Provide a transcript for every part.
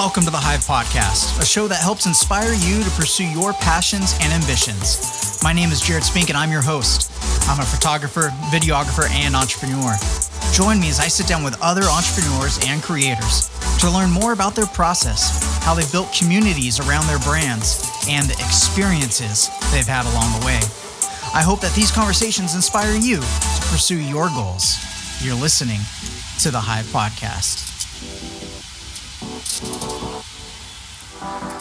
Welcome to the Hive Podcast, a show that helps inspire you to pursue your passions and ambitions. My name is Jared Spink, and I'm your host. I'm a photographer, videographer, and entrepreneur. Join me as I sit down with other entrepreneurs and creators to learn more about their process, how they've built communities around their brands, and the experiences they've had along the way. I hope that these conversations inspire you to pursue your goals. You're listening to the Hive Podcast.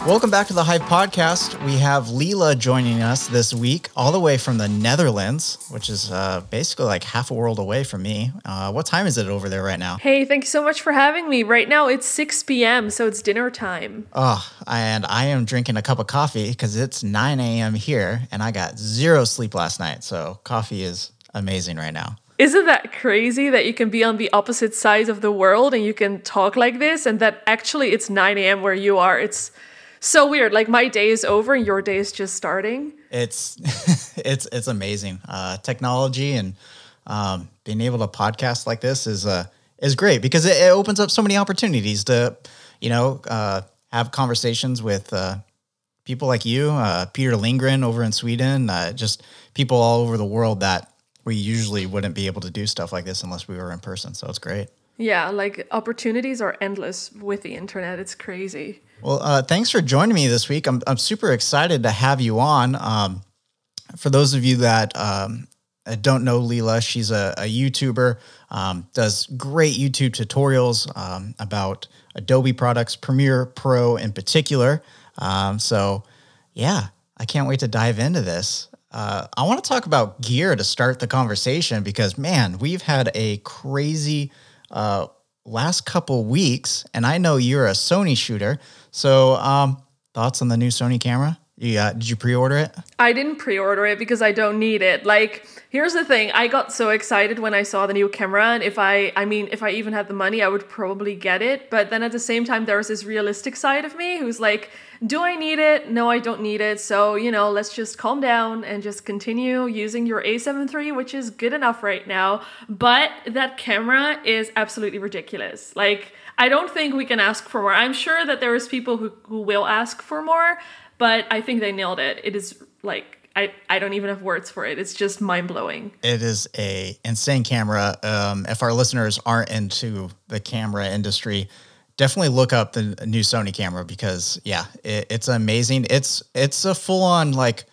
Welcome back to the Hive Podcast. We have Leela joining us this week, all the way from the Netherlands, which is uh, basically like half a world away from me. Uh, what time is it over there right now? Hey, thank you so much for having me. Right now it's 6 p.m., so it's dinner time. Oh, and I am drinking a cup of coffee because it's 9 a.m. here, and I got zero sleep last night. So coffee is amazing right now. Isn't that crazy that you can be on the opposite sides of the world and you can talk like this, and that actually it's 9 a.m. where you are? It's so weird. Like my day is over and your day is just starting. It's it's it's amazing. Uh, technology and um, being able to podcast like this is uh, is great because it, it opens up so many opportunities to you know uh, have conversations with uh, people like you, uh, Peter Lindgren over in Sweden, uh, just people all over the world that we usually wouldn't be able to do stuff like this unless we were in person. So it's great. Yeah, like opportunities are endless with the internet. It's crazy. Well, uh, thanks for joining me this week. I'm, I'm super excited to have you on. Um, for those of you that um, don't know Leela, she's a, a YouTuber, um, does great YouTube tutorials um, about Adobe products, Premiere Pro in particular. Um, so, yeah, I can't wait to dive into this. Uh, I want to talk about gear to start the conversation because, man, we've had a crazy uh, last couple weeks, and I know you're a Sony shooter. So, um, thoughts on the new Sony camera? Yeah, did you pre-order it? I didn't pre-order it because I don't need it. Like, here's the thing: I got so excited when I saw the new camera, and if I, I mean, if I even had the money, I would probably get it. But then at the same time, there was this realistic side of me who's like, do I need it? No, I don't need it. So you know, let's just calm down and just continue using your A7 III, which is good enough right now. But that camera is absolutely ridiculous. Like, I don't think we can ask for more. I'm sure that there is people who who will ask for more but I think they nailed it. It is like I, I don't even have words for it. It's just mind blowing. It is a insane camera. Um, if our listeners aren't into the camera industry, definitely look up the new Sony camera because yeah, it, it's amazing. It's it's a full on like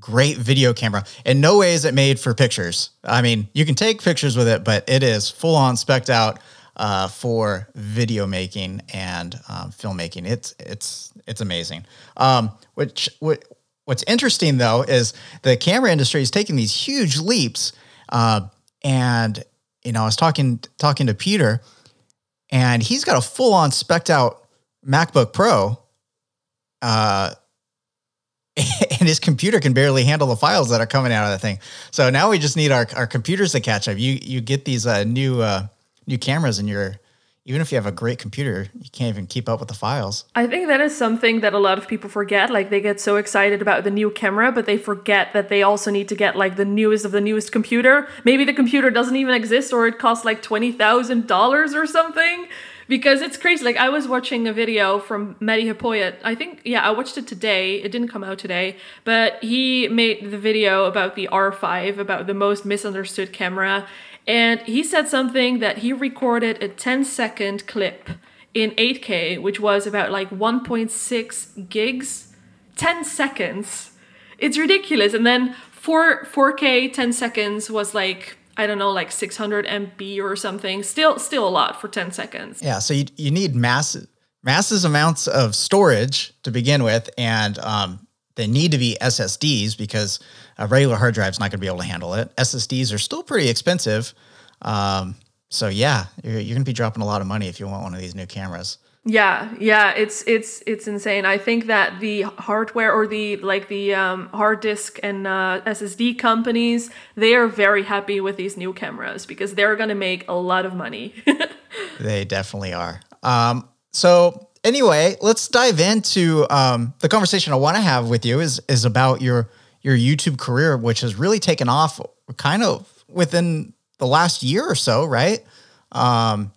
great video camera. In no way is it made for pictures. I mean, you can take pictures with it, but it is full on specked out uh, for video making and um, filmmaking. It's it's it's amazing. Um, which what, what's interesting though is the camera industry is taking these huge leaps. Uh, and you know, I was talking talking to Peter, and he's got a full on specked out MacBook Pro. Uh, and his computer can barely handle the files that are coming out of that thing. So now we just need our, our computers to catch up. You you get these uh, new uh, new cameras and you're even if you have a great computer, you can't even keep up with the files. I think that is something that a lot of people forget. Like they get so excited about the new camera, but they forget that they also need to get like the newest of the newest computer. Maybe the computer doesn't even exist or it costs like $20,000 or something. Because it's crazy. Like I was watching a video from Matti Haapoja. I think yeah, I watched it today. It didn't come out today, but he made the video about the R5, about the most misunderstood camera and he said something that he recorded a 10 second clip in 8K, which was about like 1.6 gigs. 10 seconds. It's ridiculous. And then 4 4K 10 seconds was like I don't know, like 600 MB or something. Still, still a lot for 10 seconds. Yeah. So you, you need massive, massive amounts of storage to begin with, and um, they need to be SSDs because a regular hard drive is not going to be able to handle it. SSDs are still pretty expensive. Um, so yeah, you're, you're going to be dropping a lot of money if you want one of these new cameras. Yeah, yeah, it's it's it's insane. I think that the hardware or the like the um, hard disk and uh, SSD companies they are very happy with these new cameras because they're gonna make a lot of money. they definitely are. Um, so anyway, let's dive into um, the conversation I want to have with you is is about your your YouTube career, which has really taken off kind of within the last year or so, right? Um,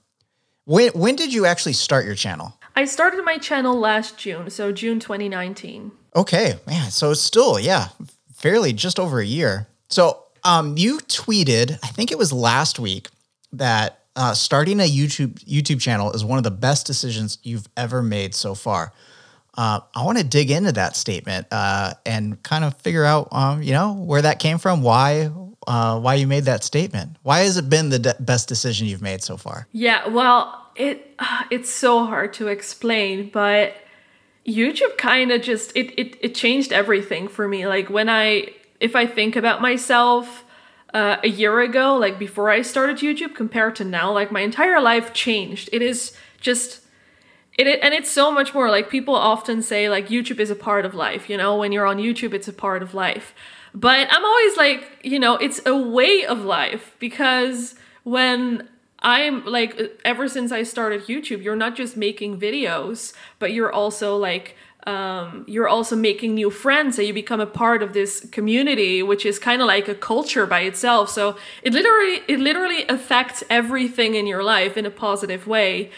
when when did you actually start your channel? I started my channel last June, so June 2019. Okay, man. So it's still, yeah, fairly just over a year. So um, you tweeted, I think it was last week, that uh, starting a YouTube YouTube channel is one of the best decisions you've ever made so far. Uh, I want to dig into that statement uh, and kind of figure out, um, you know, where that came from, why, uh, why you made that statement. Why has it been the de- best decision you've made so far? Yeah, well, it it's so hard to explain, but YouTube kind of just it, it it changed everything for me. Like when I if I think about myself uh, a year ago, like before I started YouTube, compared to now, like my entire life changed. It is just it, and it's so much more like people often say like YouTube is a part of life. You know, when you're on YouTube, it's a part of life. But I'm always like, you know, it's a way of life because when I'm like, ever since I started YouTube, you're not just making videos, but you're also like um, you're also making new friends so you become a part of this community which is kind of like a culture by itself. So it literally it literally affects everything in your life in a positive way.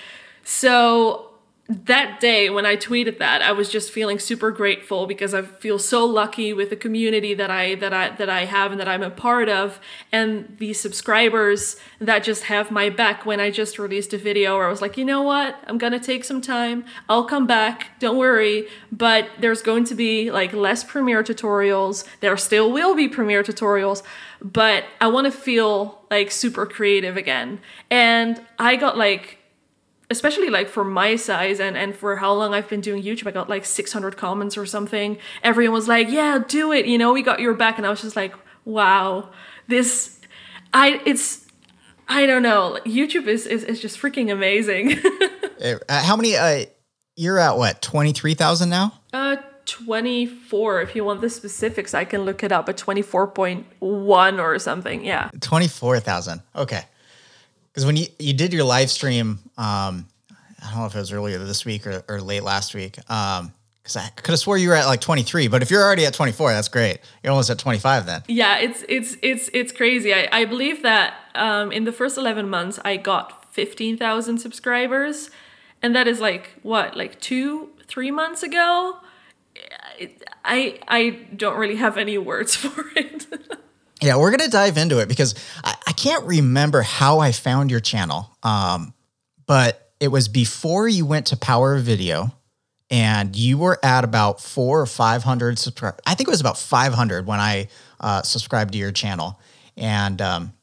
So that day when I tweeted that, I was just feeling super grateful because I feel so lucky with the community that I that I that I have and that I'm a part of, and the subscribers that just have my back. When I just released a video where I was like, you know what, I'm gonna take some time. I'll come back. Don't worry. But there's going to be like less Premiere tutorials. There still will be Premiere tutorials, but I want to feel like super creative again. And I got like especially like for my size and and for how long I've been doing YouTube, I got like 600 comments or something. Everyone was like, "Yeah, do it." You know, we got your back, and I was just like, "Wow, this, I it's." I don't know. YouTube is, is, is just freaking amazing. uh, how many? Uh, you're at what? Twenty three thousand now? Uh, 24 if you want the specifics i can look it up at 24.1 or something yeah 24000 okay because when you, you did your live stream, um, I don't know if it was earlier this week or, or late last week. Um, because I could have swore you were at like 23, but if you're already at 24, that's great. You're almost at 25 then. Yeah, it's it's it's it's crazy. I, I believe that um, in the first 11 months, I got 15,000 subscribers, and that is like what, like two, three months ago. I I don't really have any words for it. Yeah, we're gonna dive into it because I, I can't remember how I found your channel. Um, but it was before you went to Power of Video, and you were at about four or five hundred subscribers. I think it was about five hundred when I uh, subscribed to your channel. And um,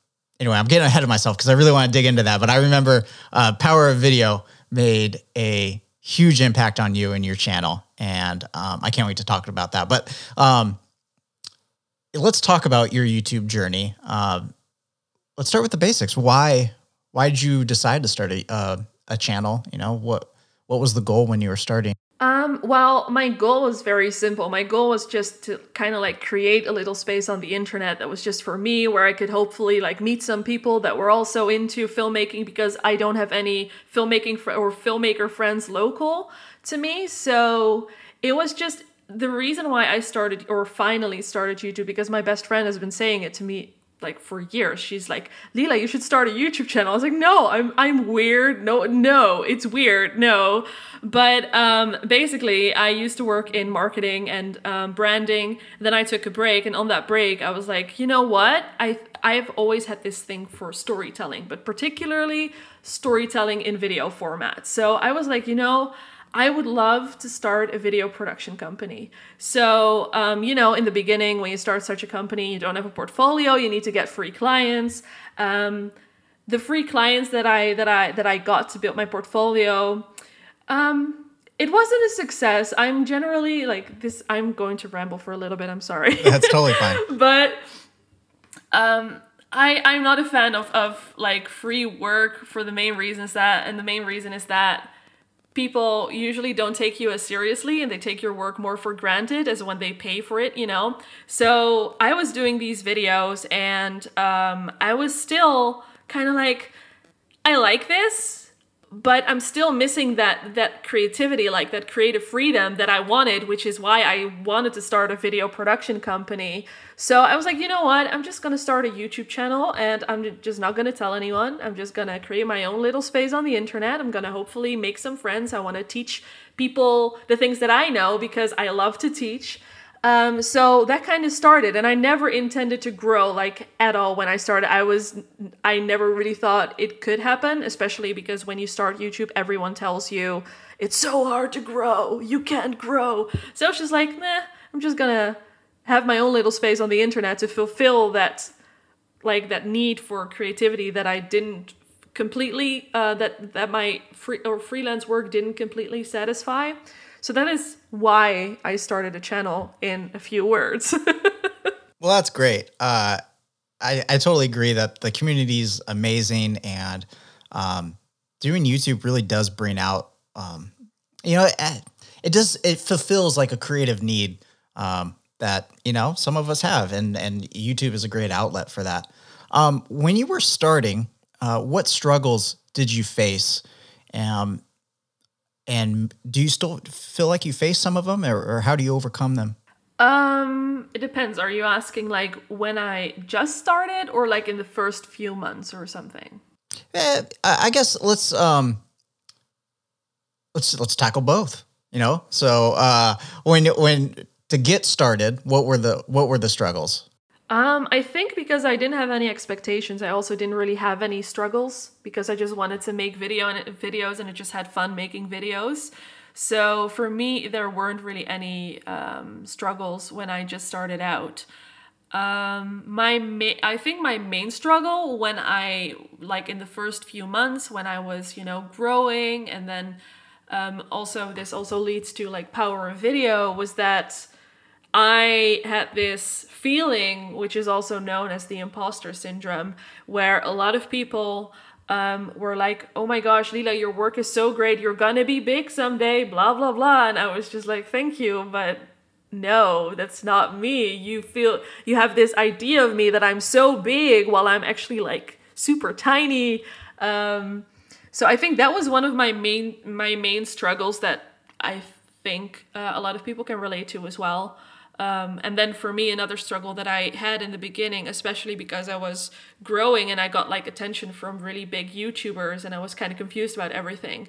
anyway, I'm getting ahead of myself because I really want to dig into that. But I remember uh, Power of Video made a huge impact on you and your channel, and um, I can't wait to talk about that. But um, let's talk about your YouTube journey. Um, let's start with the basics. Why why did you decide to start a uh, a channel? You know what what was the goal when you were starting? Um, well, my goal was very simple. My goal was just to kind of like create a little space on the internet that was just for me, where I could hopefully like meet some people that were also into filmmaking because I don't have any filmmaking fr- or filmmaker friends local to me. So it was just the reason why I started or finally started YouTube because my best friend has been saying it to me like for years. She's like, "Lila, you should start a YouTube channel." I was like, "No, I'm I'm weird. No, no, it's weird. No." But um, basically, I used to work in marketing and um, branding. Then I took a break, and on that break, I was like, "You know what? I I've always had this thing for storytelling, but particularly storytelling in video format. So I was like, you know." I would love to start a video production company. So, um, you know, in the beginning, when you start such a company, you don't have a portfolio, you need to get free clients. Um, the free clients that I that I that I got to build my portfolio, um, it wasn't a success. I'm generally like this. I'm going to ramble for a little bit. I'm sorry. That's totally fine. but um, I I'm not a fan of of like free work for the main reasons that, and the main reason is that people usually don't take you as seriously and they take your work more for granted as when they pay for it, you know? So I was doing these videos and um, I was still kind of like, I like this, but I'm still missing that that creativity, like that creative freedom that I wanted, which is why I wanted to start a video production company. So I was like, you know what? I'm just gonna start a YouTube channel, and I'm just not gonna tell anyone. I'm just gonna create my own little space on the internet. I'm gonna hopefully make some friends. I want to teach people the things that I know because I love to teach. Um, so that kind of started, and I never intended to grow like at all when I started. I was, I never really thought it could happen, especially because when you start YouTube, everyone tells you it's so hard to grow, you can't grow. So it's just like, nah, I'm just gonna have my own little space on the internet to fulfill that, like that need for creativity that I didn't completely, uh, that that my free or freelance work didn't completely satisfy. So that is why I started a channel in a few words. well, that's great. Uh, I, I totally agree that the community is amazing and um, doing YouTube really does bring out, um, you know, it, it, does, it fulfills like a creative need um, that, you know, some of us have. And, and YouTube is a great outlet for that. Um, when you were starting, uh, what struggles did you face? Um, and do you still feel like you face some of them, or, or how do you overcome them? Um, it depends. Are you asking like when I just started, or like in the first few months, or something? Eh, I guess let's um, let's let's tackle both. You know, so uh, when when to get started, what were the what were the struggles? Um, I think because I didn't have any expectations, I also didn't really have any struggles because I just wanted to make video and videos and it just had fun making videos. So for me, there weren't really any um, struggles when I just started out. Um, my ma- I think my main struggle when I like in the first few months when I was you know growing and then um, also this also leads to like power of video was that I had this feeling, which is also known as the imposter syndrome, where a lot of people um, were like, oh my gosh, Lila, your work is so great. You're gonna be big someday, blah, blah, blah. And I was just like, thank you, but no, that's not me. You feel, you have this idea of me that I'm so big while I'm actually like super tiny. Um, so I think that was one of my main, my main struggles that I think uh, a lot of people can relate to as well. Um, and then for me, another struggle that I had in the beginning, especially because I was growing and I got like attention from really big YouTubers and I was kind of confused about everything.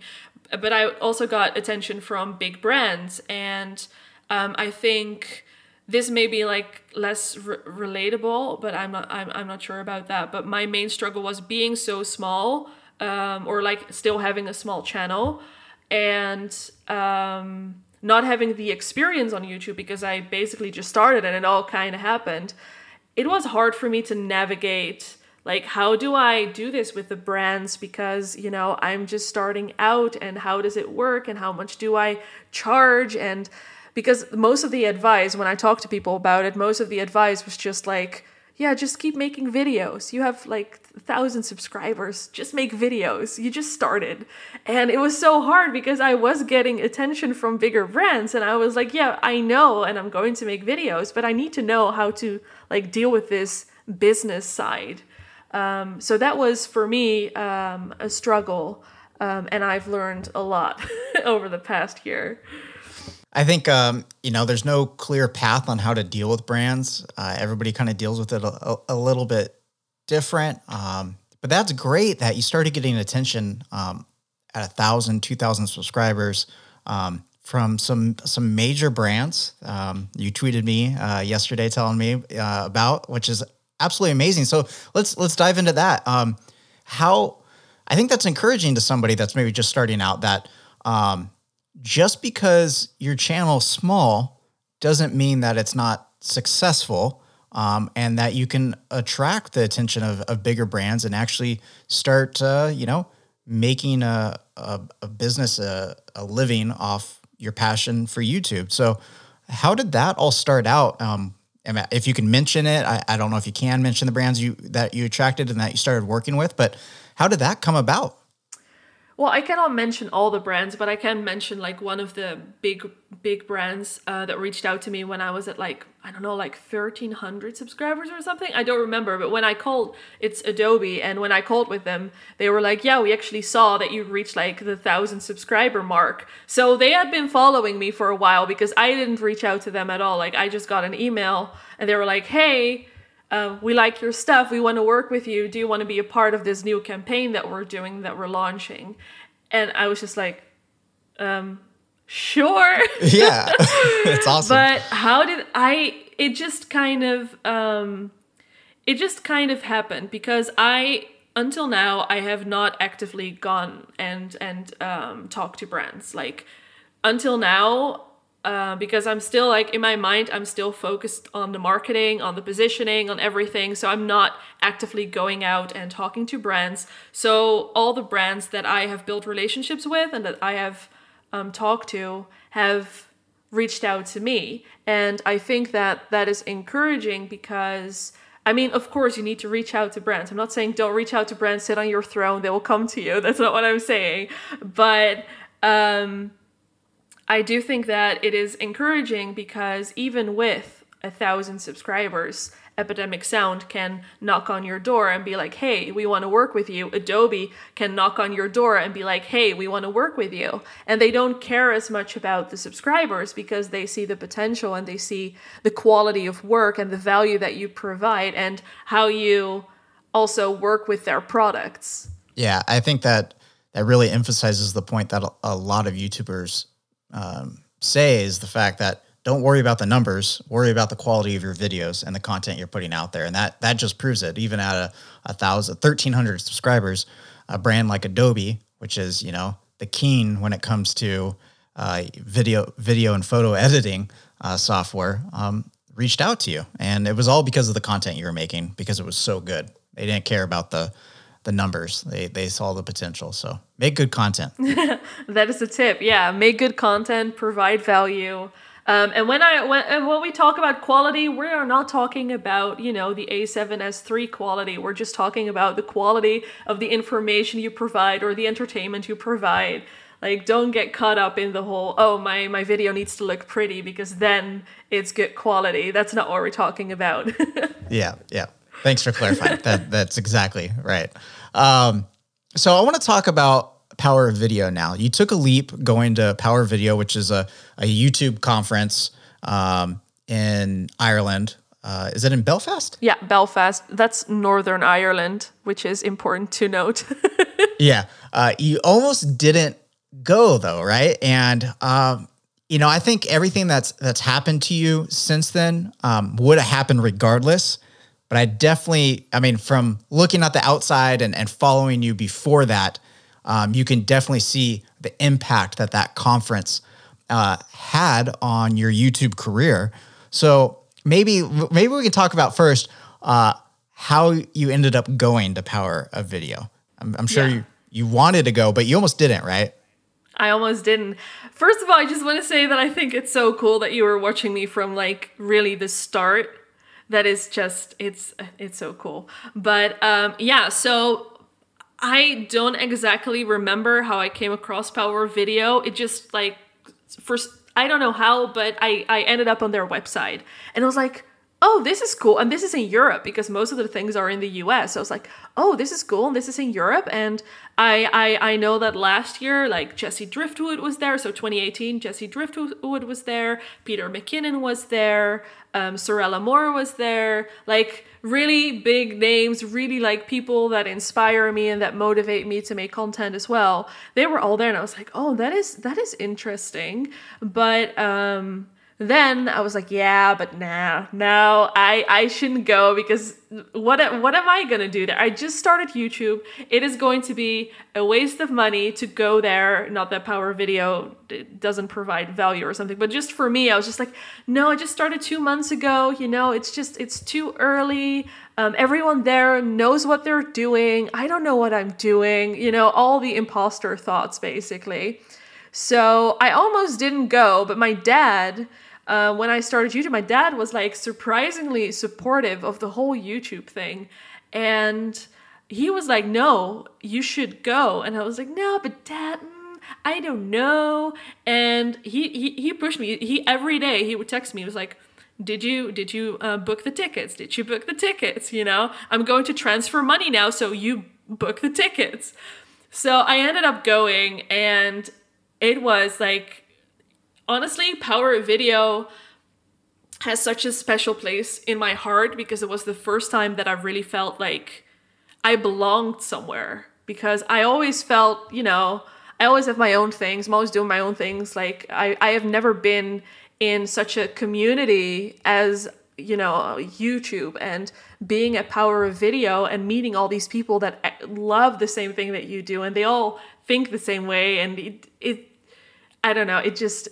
But I also got attention from big brands. And um, I think this may be like less re- relatable, but I'm not, I'm, I'm not sure about that. But my main struggle was being so small um, or like still having a small channel. And, um, not having the experience on YouTube because I basically just started and it all kind of happened, it was hard for me to navigate like how do I do this with the brands? Because you know I'm just starting out and how does it work and how much do I charge? And because most of the advice when I talk to people about it most of the advice was just like yeah, just keep making videos. You have like a thousand subscribers. Just make videos. You just started. And it was so hard because I was getting attention from bigger brands and I was like, yeah, I know and I'm going to make videos, but I need to know how to like deal with this business side. Um, so that was for me um, a struggle. Um, and I've learned a lot over the past year. I think um, you know there's no clear path on how to deal with brands. Uh, everybody kind of deals with it a, a little bit different. Um, but that's great that you started getting attention um, at a thousand, two thousand subscribers um, from some some major brands. Um, you tweeted me uh, yesterday telling me uh, about, which is absolutely amazing. So let's let's dive into that. Um, how I think that's encouraging to somebody that's maybe just starting out that um, just because your channel is small doesn't mean that it's not successful um, and that you can attract the attention of, of bigger brands and actually start, uh, you know, making a, a, a business, a, a, living off your passion for YouTube. So, how did that all start out? Um, if you can mention it, I, I don't know if you can mention the brands you that you attracted and that you started working with, but how did that come about? Well, I cannot mention all the brands, but I can mention like one of the big big brands uh, that reached out to me when I was at like I don't know like thirteen hundred subscribers or something. I don't remember, but when I called, it's Adobe, and when I called with them, they were like, "Yeah, we actually saw that you reached like the thousand subscriber mark." So they had been following me for a while because I didn't reach out to them at all. Like I just got an email, and they were like, "Hey." Uh, we like your stuff. We want to work with you. Do you want to be a part of this new campaign that we're doing, that we're launching? And I was just like, um, sure. yeah, it's awesome. But how did I? It just kind of, um, it just kind of happened because I, until now, I have not actively gone and and um, talked to brands. Like until now, uh, because I'm still like in my mind, I'm still focused on the marketing, on the positioning, on everything. So I'm not actively going out and talking to brands. So all the brands that I have built relationships with and that I have um, talked to have reached out to me. And I think that that is encouraging because. I mean, of course, you need to reach out to brands. I'm not saying don't reach out to brands, sit on your throne, they will come to you. That's not what I'm saying. But um, I do think that it is encouraging because even with a thousand subscribers, Epidemic Sound can knock on your door and be like, hey, we want to work with you. Adobe can knock on your door and be like, hey, we want to work with you. And they don't care as much about the subscribers because they see the potential and they see the quality of work and the value that you provide and how you also work with their products. Yeah, I think that that really emphasizes the point that a lot of YouTubers um, say is the fact that don't worry about the numbers, worry about the quality of your videos and the content you're putting out there. And that that just proves it. Even at a, a thousand, 1300 subscribers, a brand like Adobe, which is, you know, the king when it comes to uh, video, video and photo editing uh, software, um, reached out to you. And it was all because of the content you were making because it was so good. They didn't care about the, the numbers. They they saw the potential. So make good content. that is a tip. Yeah, make good content, provide value. Um, and when I when and when we talk about quality, we are not talking about you know the A7S3 quality. We're just talking about the quality of the information you provide or the entertainment you provide. Like, don't get caught up in the whole oh my my video needs to look pretty because then it's good quality. That's not what we're talking about. yeah, yeah. Thanks for clarifying. that that's exactly right. Um, so I want to talk about Power of Video now. You took a leap going to Power Video, which is a, a YouTube conference um, in Ireland. Uh, is it in Belfast? Yeah, Belfast. That's Northern Ireland, which is important to note. yeah. Uh, you almost didn't go though, right? And um, you know, I think everything that's that's happened to you since then um, would have happened regardless. But I definitely, I mean, from looking at the outside and, and following you before that, um, you can definitely see the impact that that conference uh, had on your YouTube career. So maybe maybe we can talk about first uh, how you ended up going to Power of Video. I'm, I'm sure yeah. you you wanted to go, but you almost didn't, right? I almost didn't. First of all, I just want to say that I think it's so cool that you were watching me from like really the start that is just it's it's so cool. But um, yeah, so I don't exactly remember how I came across Power Video. It just like first I don't know how, but I I ended up on their website and I was like, oh, this is cool. And this is in Europe because most of the things are in the US. So I was like, oh, this is cool. And this is in Europe. And I, I, I know that last year, like Jesse Driftwood was there. So 2018, Jesse Driftwood was there. Peter McKinnon was there. Um, Sorelle Amore was there. Like really big names, really like people that inspire me and that motivate me to make content as well. They were all there. And I was like, oh, that is, that is interesting. But, um, then I was like, yeah, but nah, no, I I shouldn't go because what what am I gonna do there? I just started YouTube. It is going to be a waste of money to go there. Not that Power Video doesn't provide value or something, but just for me, I was just like, no, I just started two months ago. You know, it's just it's too early. Um, everyone there knows what they're doing. I don't know what I'm doing. You know, all the imposter thoughts basically. So I almost didn't go, but my dad uh, when I started YouTube, my dad was like surprisingly supportive of the whole YouTube thing. And he was like, "No, you should go," and I was like, "No, but dad." mm, I don't know, and he, he he pushed me. He every day he would text me. He was like, did you did you uh, book the tickets did you book the tickets you know i'm going to transfer money now so you book the tickets so i ended up going and it was like honestly power of video has such a special place in my heart because it was the first time that i really felt like i belonged somewhere. Because i always felt you know i always have my own things. I'm always doing my own things. Like i, I have never been in such a community as you know youtube and being at power of video and meeting all these people that eh, love the same thing that you do. And they all think the same way. And it, it i don't know. It just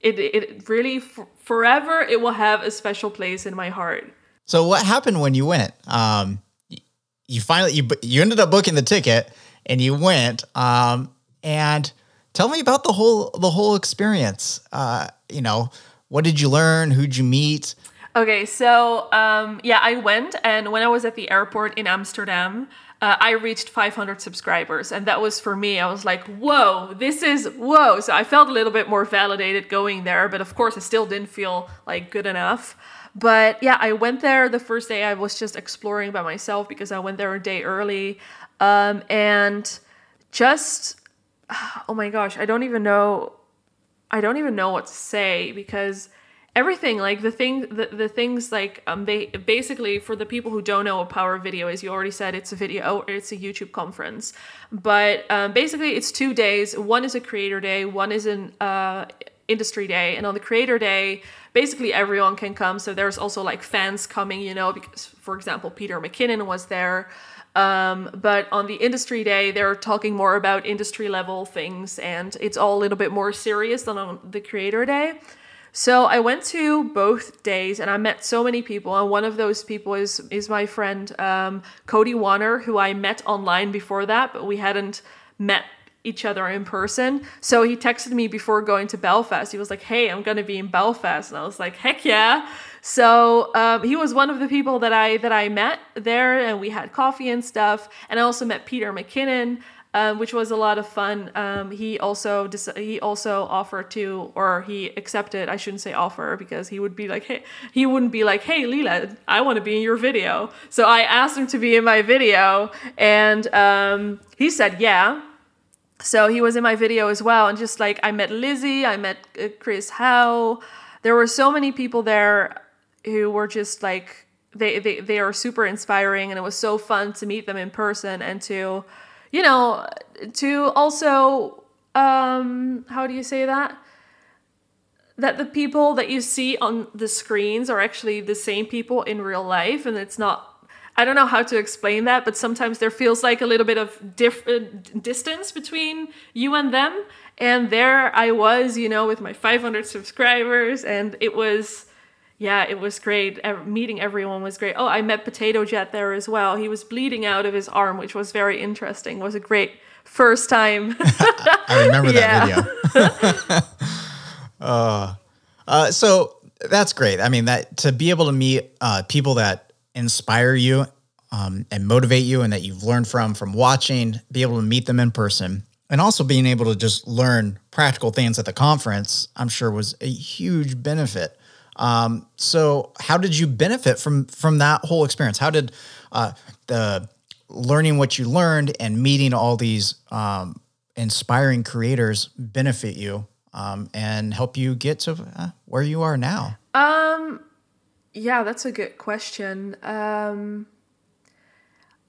it it really f- forever it will have a special place in my heart So what happened when you went? Um, you finally you you ended up booking the ticket and you went. Um, and tell me about the whole the whole experience. Uh, you know, what did you learn? Who'd you meet? Okay, so um, yeah, I went, and when I was at the airport in Amsterdam, uh, I reached 500 subscribers, and that was for me. I was like, "Whoa, this is whoa!" So I felt a little bit more validated going there, but of course, I still didn't feel like good enough. But yeah, I went there the first day. I was just exploring by myself because I went there a day early, um, and just oh my gosh, I don't even know I don't even know what to say because everything like the thing the, the things like um they basically for the people who don't know what power video is you already said it's a video it's a youtube conference. But um, basically it's two days. One is a creator day one is an uh, industry day. And on the creator day basically everyone can come. So there's also like fans coming you know because for example peter mckinnon was there. Um, but on the industry day, they're talking more about industry level things, and it's all a little bit more serious than on the creator day. So I went to both days, and I met so many people. And one of those people is is my friend um, Cody Warner, who I met online before that, but we hadn't met each other in person. So he texted me before going to Belfast. He was like, "Hey, I'm gonna be in Belfast," and I was like, "Heck yeah!" So um, he was one of the people that I that I met there, and we had coffee and stuff. And I also met Peter McKinnon, um, which was a lot of fun. Um, he also dis- he also offered to, or he accepted. I shouldn't say offer because he would be like, hey, he wouldn't be like, hey, Lila, I want to be in your video. So I asked him to be in my video, and um, he said yeah so he was in my video as well and just like i met lizzie i met uh, Chris Hau there were so many people there who were just like they, they they are super inspiring and it was so fun to meet them in person and to you know to also um how do you say that that the people that you see on the screens are actually the same people in real life and it's not I don't know how to explain that, but sometimes there feels like a little bit of different distance between you and them. And there I was, you know, with my 500 subscribers, and it was, yeah, it was great. Meeting everyone was great. Oh, I met Potato Jet there as well. He was bleeding out of his arm, which was very interesting. It was a great first time. I remember that video. Uh, so that's great. I mean, that to be able to meet uh, people that inspire you um, and motivate you, and that you've learned from from watching, be able to meet them in person, and also being able to just learn practical things at the conference, I'm sure was a huge benefit. Um, so, how did you benefit from from that whole experience? How did uh, the learning what you learned and meeting all these um, inspiring creators benefit you um, and help you get to uh, where you are now? Um, yeah, that's a good question. Um,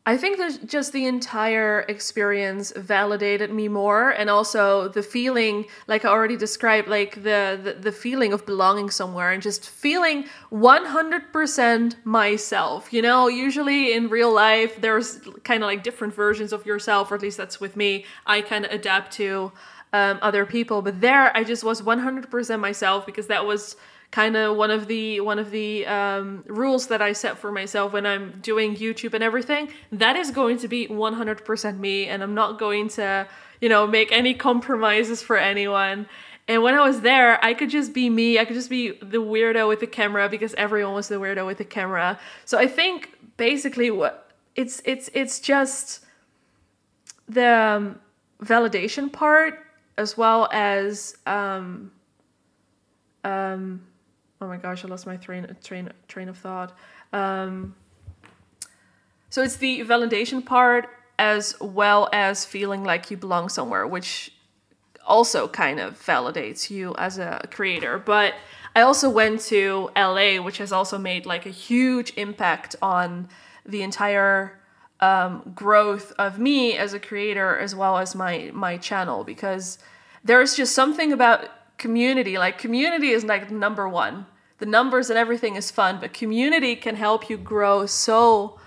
I think that just the entire experience validated me more, and also the feeling, like I already described, like the the, the feeling of belonging somewhere and just feeling one hundred percent myself. You know, usually in real life, there's kind of like different versions of yourself, or at least that's with me. I kind of adapt to um, other people, but there I just was one hundred percent myself because that was kind of one of the one of the um, rules that I set for myself when I'm doing YouTube and everything. That is going to be 100% me, and I'm not going to, you know, make any compromises for anyone. And when I was there, I could just be me. I could just be the weirdo with the camera because everyone was the weirdo with the camera. So I think basically what it's it's it's just the um, validation part as well as um um oh my gosh i lost my train train train of thought. Um so it's the validation part as well as feeling like you belong somewhere which also kind of validates you as a creator. But i also went to la which has also made like a huge impact on the entire um, growth of me as a creator as well as my my channel because there's just something about community like community is like number one the numbers and everything is fun but community can help you grow so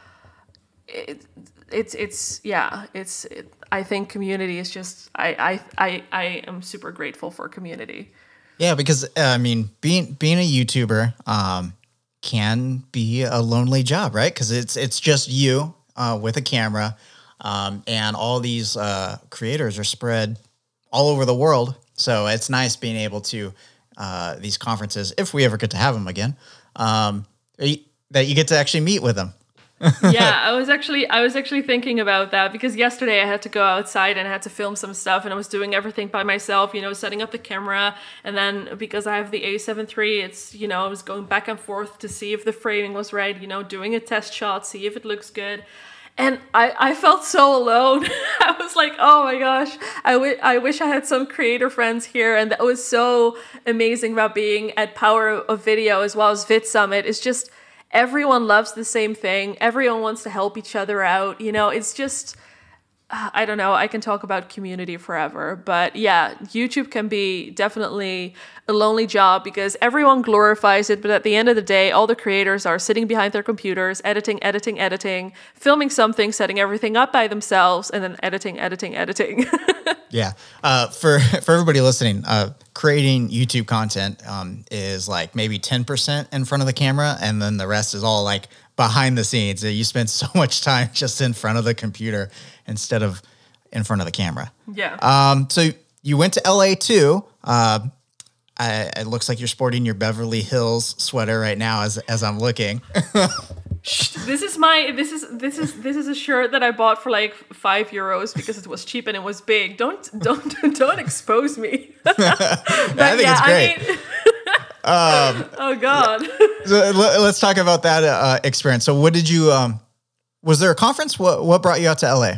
it, it's it's yeah it's it, i think community is just I, I i i am super grateful for community Yeah, because uh, I mean, being being a YouTuber um, can be a lonely job, right? Because it's it's just you uh, with a camera, um, and all these uh, creators are spread all over the world. So it's nice being able to uh, these conferences, if we ever get to have them again, um, that you get to actually meet with them. yeah, I was actually I was actually thinking about that because yesterday I had to go outside and I had to film some stuff and I was doing everything by myself, you know, setting up the camera and then because I have the A7 III, it's, you know, I was going back and forth to see if the framing was right, you know, doing a test shot, see if it looks good. And I, I felt so alone. I was like, oh my gosh, I, w- I wish I had some creator friends here. And that was so amazing about being at Power of Video as well as Vid Summit. It's just, everyone loves the same thing. Everyone wants to help each other out. You know, it's just I don't know. I can talk about community forever, but yeah, YouTube can be definitely a lonely job because everyone glorifies it, but at the end of the day, all the creators are sitting behind their computers, editing, editing, editing, filming something, setting everything up by themselves, and then editing, editing, editing. yeah. Uh, for for everybody listening, uh, creating YouTube content um, is like maybe ten percent in front of the camera, and then the rest is all like behind the scenes. You spend so much time just in front of the computer instead of in front of the camera. Yeah. Um, so you went to LA too. Uh, I, it looks like you're sporting your Beverly Hills sweater right now as as I'm looking. this is my this is this is this is a shirt that I bought for like five euros because it was cheap and it was big. Don't don't don't expose me. I think yeah, it's great. I mean, um, oh God. so let's talk about that uh, experience. So, what did you? Um, was there a conference? What What brought you out to LA?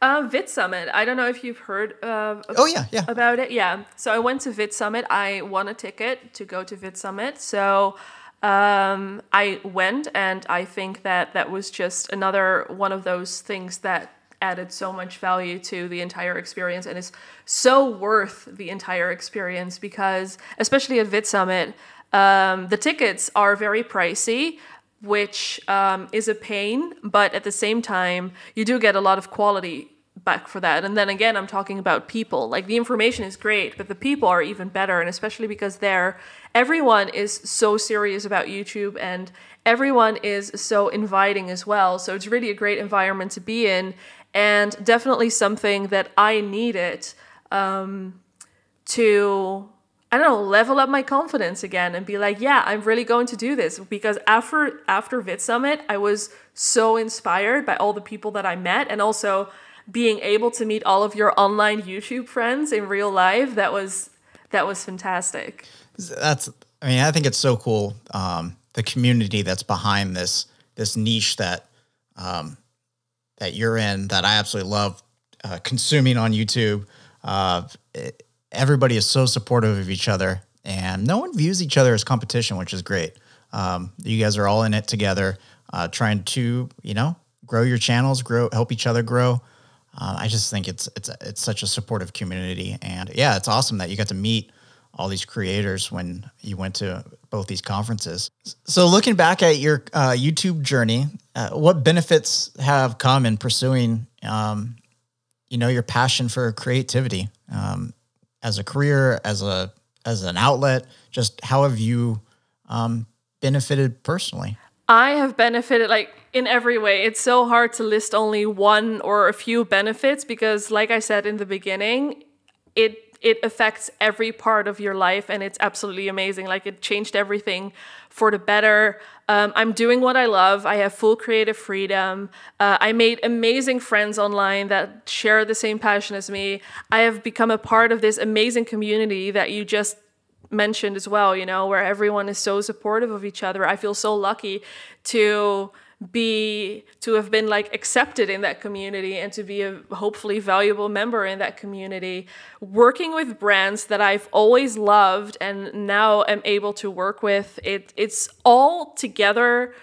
Uh, Vid Summit. I don't know if you've heard uh, oh yeah yeah about it. Yeah. So I went to Vid Summit. I won a ticket to go to Vid Summit. So um, I went, and I think that that was just another one of those things that added so much value to the entire experience and is so worth the entire experience because especially at Vid Summit, um, the tickets are very pricey which um, is a pain, but at the same time, you do get a lot of quality back for that. And then again, I'm talking about people. Like the information is great, but the people are even better. And especially because they're, everyone is so serious about YouTube and everyone is so inviting as well. So it's really a great environment to be in and definitely something that I needed um, to I don't know, level up my confidence again and be like, yeah, I'm really going to do this. Because after after Vid Summit, I was so inspired by all the people that I met and also being able to meet all of your online YouTube friends in real life. That was that was fantastic. That's I mean, I think it's so cool. Um, the community that's behind this this niche that um, that you're in that I absolutely love uh, consuming on YouTube. Uh, it, everybody is so supportive of each other and no one views each other as competition, which is great. Um, you guys are all in it together, uh, trying to, you know, grow your channels, grow, help each other grow. Uh, I just think it's it's it's such a supportive community, and yeah, it's awesome that you got to meet all these creators when you went to both these conferences. So, looking back at your uh, YouTube journey, uh, what benefits have come in pursuing, um, you know, your passion for creativity? Um, as a career, as a as an outlet? Just how have you um, benefited personally? I have benefited like in every way. It's so hard to list only one or a few benefits because, like I said in the beginning, it it affects every part of your life and it's absolutely amazing. Like it changed everything for the better. Um, i'm doing what i love. I have full creative freedom. Uh, i made amazing friends online that share the same passion as me. I have become a part of this amazing community that you just mentioned as well you know where everyone is so supportive of each other. I feel so lucky to be to have been like accepted in that community and to be a hopefully valuable member in that community. Working with brands that I've always loved and now am able to work with it it's all together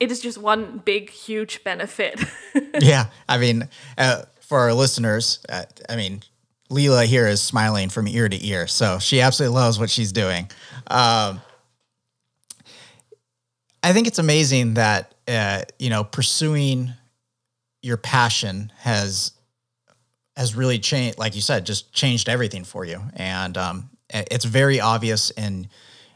it is just one big huge benefit. Yeah i mean uh, for our listeners uh, i mean Leela here is smiling from ear to ear so she absolutely loves what she's doing. Um, I think it's amazing that uh, you know pursuing your passion has has really changed, like you said, just changed everything for you, and um, it's very obvious in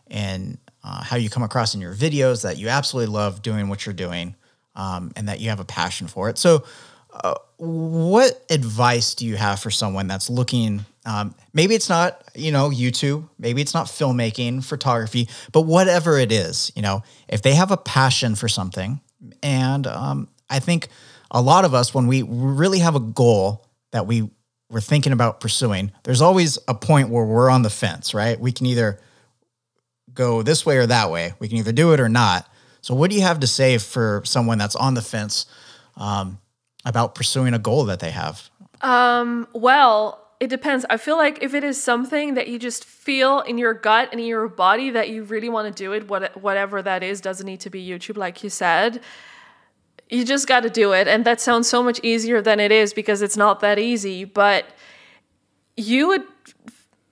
in uh, how you come across in your videos that you absolutely love doing what you're doing, um, and that you have a passion for it. So, uh, what advice do you have for someone that's looking um, maybe it's not, you know, YouTube, maybe it's not filmmaking, photography, but whatever it is, you know, if they have a passion for something, and um, I think a lot of us, when we really have a goal that we we're thinking about pursuing, there's always a point where we're on the fence, right? We can either go this way or that way. We can either do it or not. So, what do you have to say for someone that's on the fence um, about pursuing a goal that they have? Um, well, it depends. I feel like if it is something that you just feel in your gut and in your body that you really want to do it, what, whatever that is, doesn't need to be YouTube, like you said. You just got to do it. And that sounds so much easier than it is because it's not that easy. But you would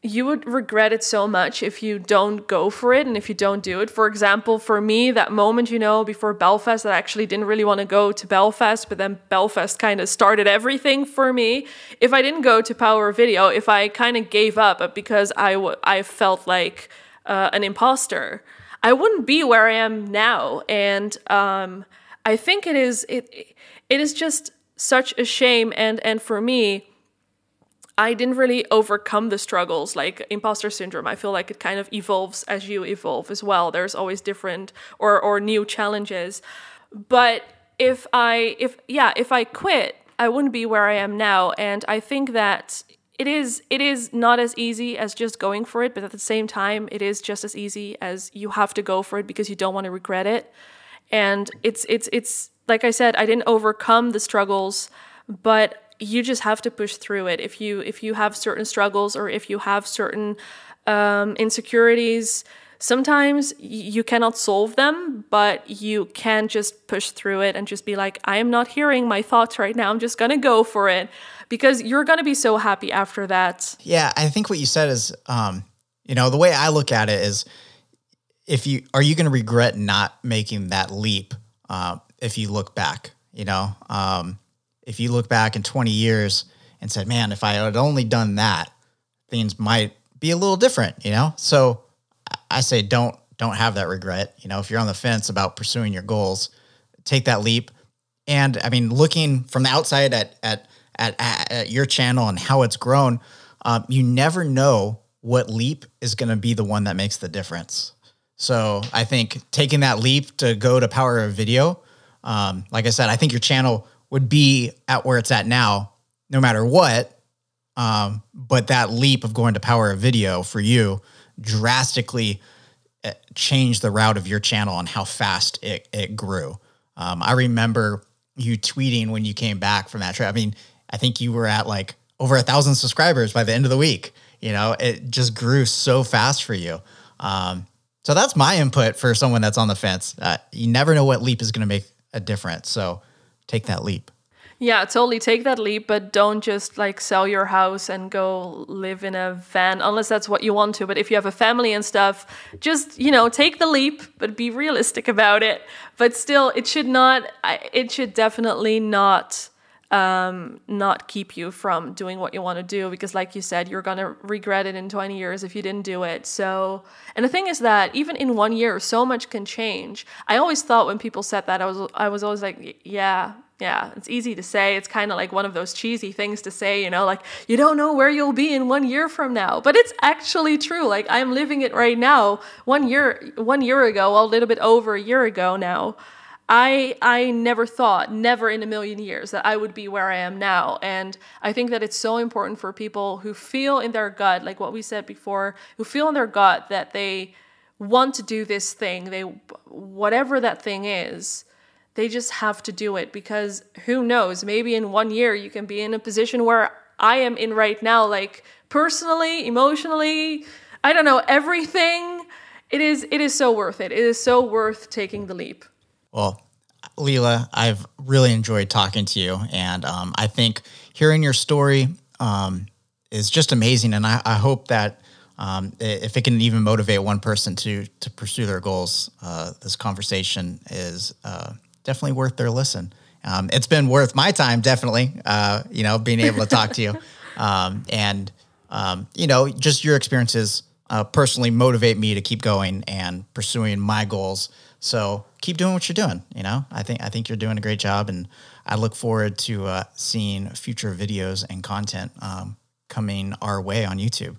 you would regret it so much if you don't go for it and if you don't do it. For example, for me, that moment, you know, before Belfast, I actually didn't really want to go to Belfast, but then Belfast kind of started everything for me. If I didn't go to Power Video, if I kind of gave up because I, w- I felt like uh, an imposter, I wouldn't be where I am now. And um, I think it is it it is just such a shame. And and for me, I didn't really overcome the struggles like imposter syndrome. I feel like it kind of evolves as you evolve as well. There's always different or or new challenges. But if I if yeah, if I quit, I wouldn't be where I am now and I think that it is it is not as easy as just going for it, but at the same time it is just as easy as you have to go for it because you don't want to regret it. And it's it's it's like I said, I didn't overcome the struggles, but you just have to push through it. If you if you have certain struggles or if you have certain um, insecurities sometimes you cannot solve them but you can just push through it and just be like i am not hearing my thoughts right now. I'm just gonna go for it. Because you're gonna be so happy after that. Yeah i think what you said is um, you know the way i look at it is if you are you gonna regret not making that leap uh, if you look back you know? Um, if you look back in 20 years and said, man, if I had only done that, things might be a little different, you know? So I say don't don't have that regret. You know, if you're on the fence about pursuing your goals, take that leap. And I mean, looking from the outside at at at, at your channel and how it's grown, um, you never know what leap is going to be the one that makes the difference. So I think taking that leap to go to Power of Video, um, like I said, I think your channel would be at where it's at now, no matter what. Um, but that leap of going to power of video for you drastically uh, changed the route of your channel and how fast it, it grew. Um, I remember you tweeting when you came back from that trip. I mean, I think you were at like over a thousand subscribers by the end of the week. You know, it just grew so fast for you. Um, so that's my input for someone that's on the fence. Uh, you never know what leap is going to make a difference. So take that leap. Yeah, totally take that leap, but don't just like sell your house and go live in a van unless that's what you want to. But if you have a family and stuff, just, you know, take the leap, but be realistic about it. But still, it should not, it should definitely not um, not keep you from doing what you want to do because like you said you're going to regret it in 20 years if you didn't do it so and the thing is that even in one year so much can change i always thought when people said that i was i was always like yeah yeah it's easy to say. It's kind of like one of those cheesy things to say you know like you don't know where you'll be in one year from now. But it's actually true. Like i'm living it right now. One year one year ago well, a little bit over a year ago now I I never thought, never in a million years, that I would be where I am now. And I think that it's so important for people who feel in their gut, like what we said before, who feel in their gut that they want to do this thing, they whatever that thing is, they just have to do it because who knows, maybe in one year you can be in a position where I am in right now, like personally, emotionally, I don't know, everything. It is it is so worth it. It is so worth taking the leap. Well, Lila, I've really enjoyed talking to you, and um, I think hearing your story um, is just amazing. And I, I hope that um, if it can even motivate one person to to pursue their goals, uh, this conversation is uh, definitely worth their listen. Um, it's been worth my time, definitely. Uh, you know, being able to talk to you, um, and um, you know, just your experiences uh, personally motivate me to keep going and pursuing my goals. So keep doing what you're doing. You know, I think I think you're doing a great job, and I look forward to uh, seeing future videos and content um, coming our way on YouTube.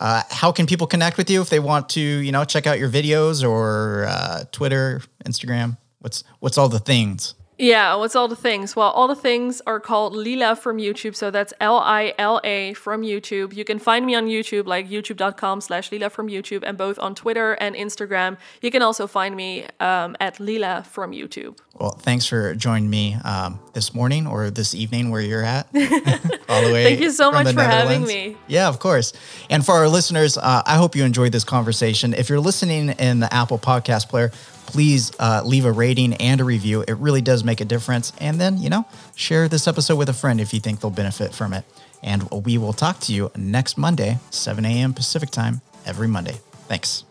Uh, how can people connect with you if they want to, you know, check out your videos or uh, Twitter, Instagram? What's what's all the things? Yeah, what's all the things? Well, all the things are called Lila from YouTube. So that's L I L A from YouTube. You can find me on YouTube, like youtube.com slash Lila from YouTube, and both on Twitter and Instagram. You can also find me um, at Lila from YouTube. Well, thanks for joining me um, this morning or this evening where you're at. all the way. Thank you so much for having me. Yeah, of course. And for our listeners, uh, I hope you enjoyed this conversation. If you're listening in the Apple Podcast Player, please uh, leave a rating and a review. It really does make a difference. And then, you know, share this episode with a friend if you think they'll benefit from it. And we will talk to you next Monday, 7 a.m. Pacific time, every Monday. Thanks.